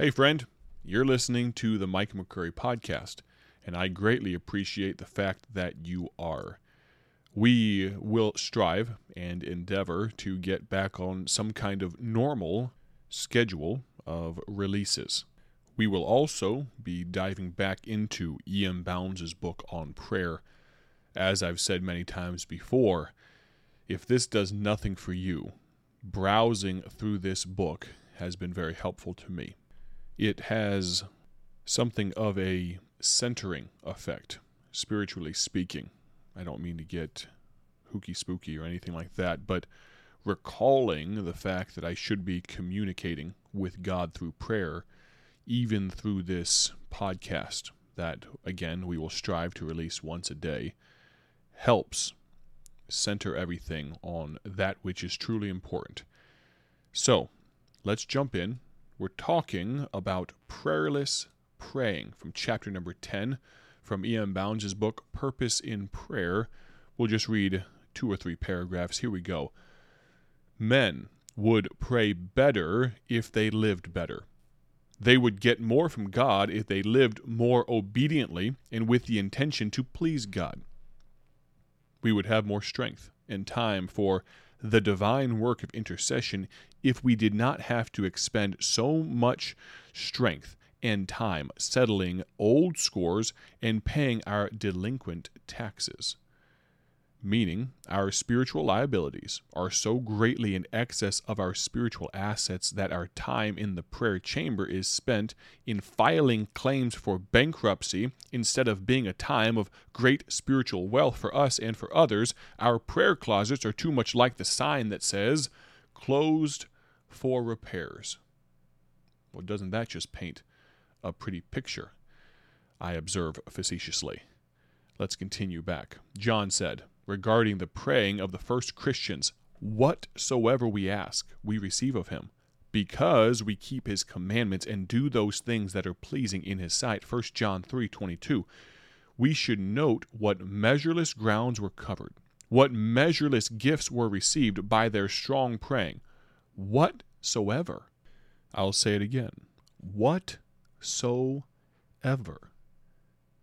Hey, friend, you're listening to the Mike McCurry podcast, and I greatly appreciate the fact that you are. We will strive and endeavor to get back on some kind of normal schedule of releases. We will also be diving back into E.M. Bounds' book on prayer. As I've said many times before, if this does nothing for you, browsing through this book has been very helpful to me. It has something of a centering effect, spiritually speaking. I don't mean to get hooky spooky or anything like that, but recalling the fact that I should be communicating with God through prayer, even through this podcast that, again, we will strive to release once a day, helps center everything on that which is truly important. So, let's jump in. We're talking about prayerless praying from chapter number 10 from E.M. Bounds' book, Purpose in Prayer. We'll just read two or three paragraphs. Here we go. Men would pray better if they lived better. They would get more from God if they lived more obediently and with the intention to please God. We would have more strength and time for the divine work of intercession if we did not have to expend so much strength and time settling old scores and paying our delinquent taxes meaning our spiritual liabilities are so greatly in excess of our spiritual assets that our time in the prayer chamber is spent in filing claims for bankruptcy instead of being a time of great spiritual wealth for us and for others. Our prayer closets are too much like the sign that says, closed for repairs. Well, doesn't that just paint a pretty picture? I observe facetiously. Let's continue back. John said, regarding the praying of the first Christians Whatsoever we ask, we receive of him, because we keep his commandments and do those things that are pleasing in his sight. 1 John 3:22. We should note what measureless grounds were covered, what measureless gifts were received by their strong praying. Whatsoever. I'll say it again. Whatsoever.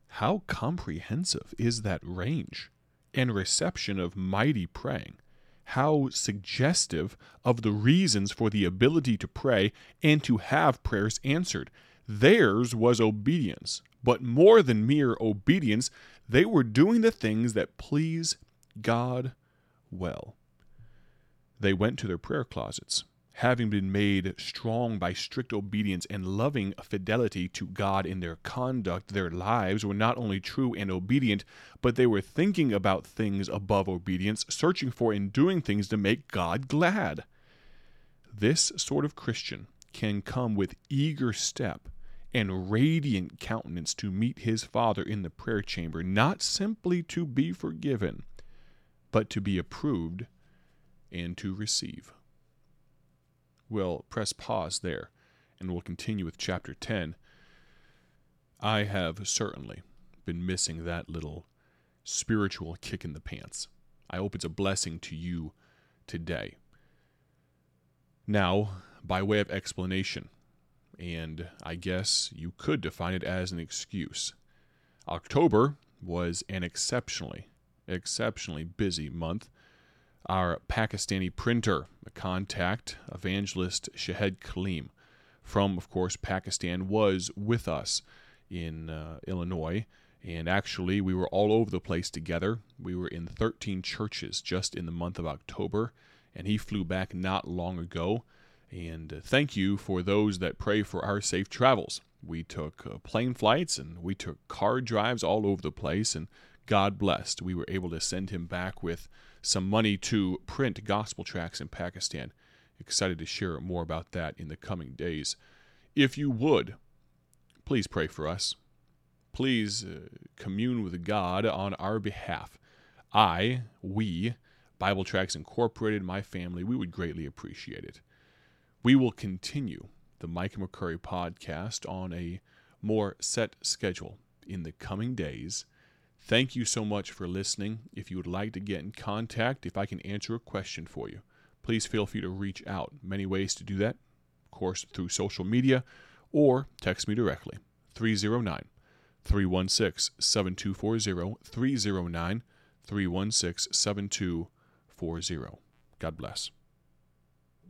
How comprehensive is that range? and reception of mighty praying. How suggestive of the reasons for the ability to pray and to have prayers answered. Theirs was obedience, but more than mere obedience, they were doing the things that please God well. They went to their prayer closets having been made strong by strict obedience and loving fidelity to God in their conduct, their lives were not only true and obedient, but they were thinking about things above obedience, searching for and doing things to make God glad. This sort of Christian can come with eager step and radiant countenance to meet his Father in the prayer chamber, not simply to be forgiven, but to be approved and to receive we'll press pause there and we'll continue with chapter 10. I have certainly been missing that little spiritual kick in the pants. I hope it's a blessing to you today. Now, by way of explanation, and I guess you could define it as an excuse, October was an exceptionally, exceptionally busy month our Pakistani printer, a contact, evangelist Shahed Kaleem from, of course, Pakistan, was with us in uh, Illinois. And actually, we were all over the place together. We were in 13 churches just in the month of October. And he flew back not long ago. And uh, thank you for those that pray for our safe travels. We took uh, plane flights and we took car drives all over the place. And God blessed. We were able to send him back with some money to print gospel tracts in Pakistan. Excited to share more about that in the coming days. If you would, please pray for us. Please uh, commune with God on our behalf. I, we, Bible Tracts Incorporated, my family, we would greatly appreciate it. We will continue the Mike McCurry podcast on a more set schedule in the coming days Thank you so much for listening. If you would like to get in contact, if I can answer a question for you, please feel free to reach out. Many ways to do that, of course, through social media or text me directly 309 316 7240. 309 316 7240. God bless.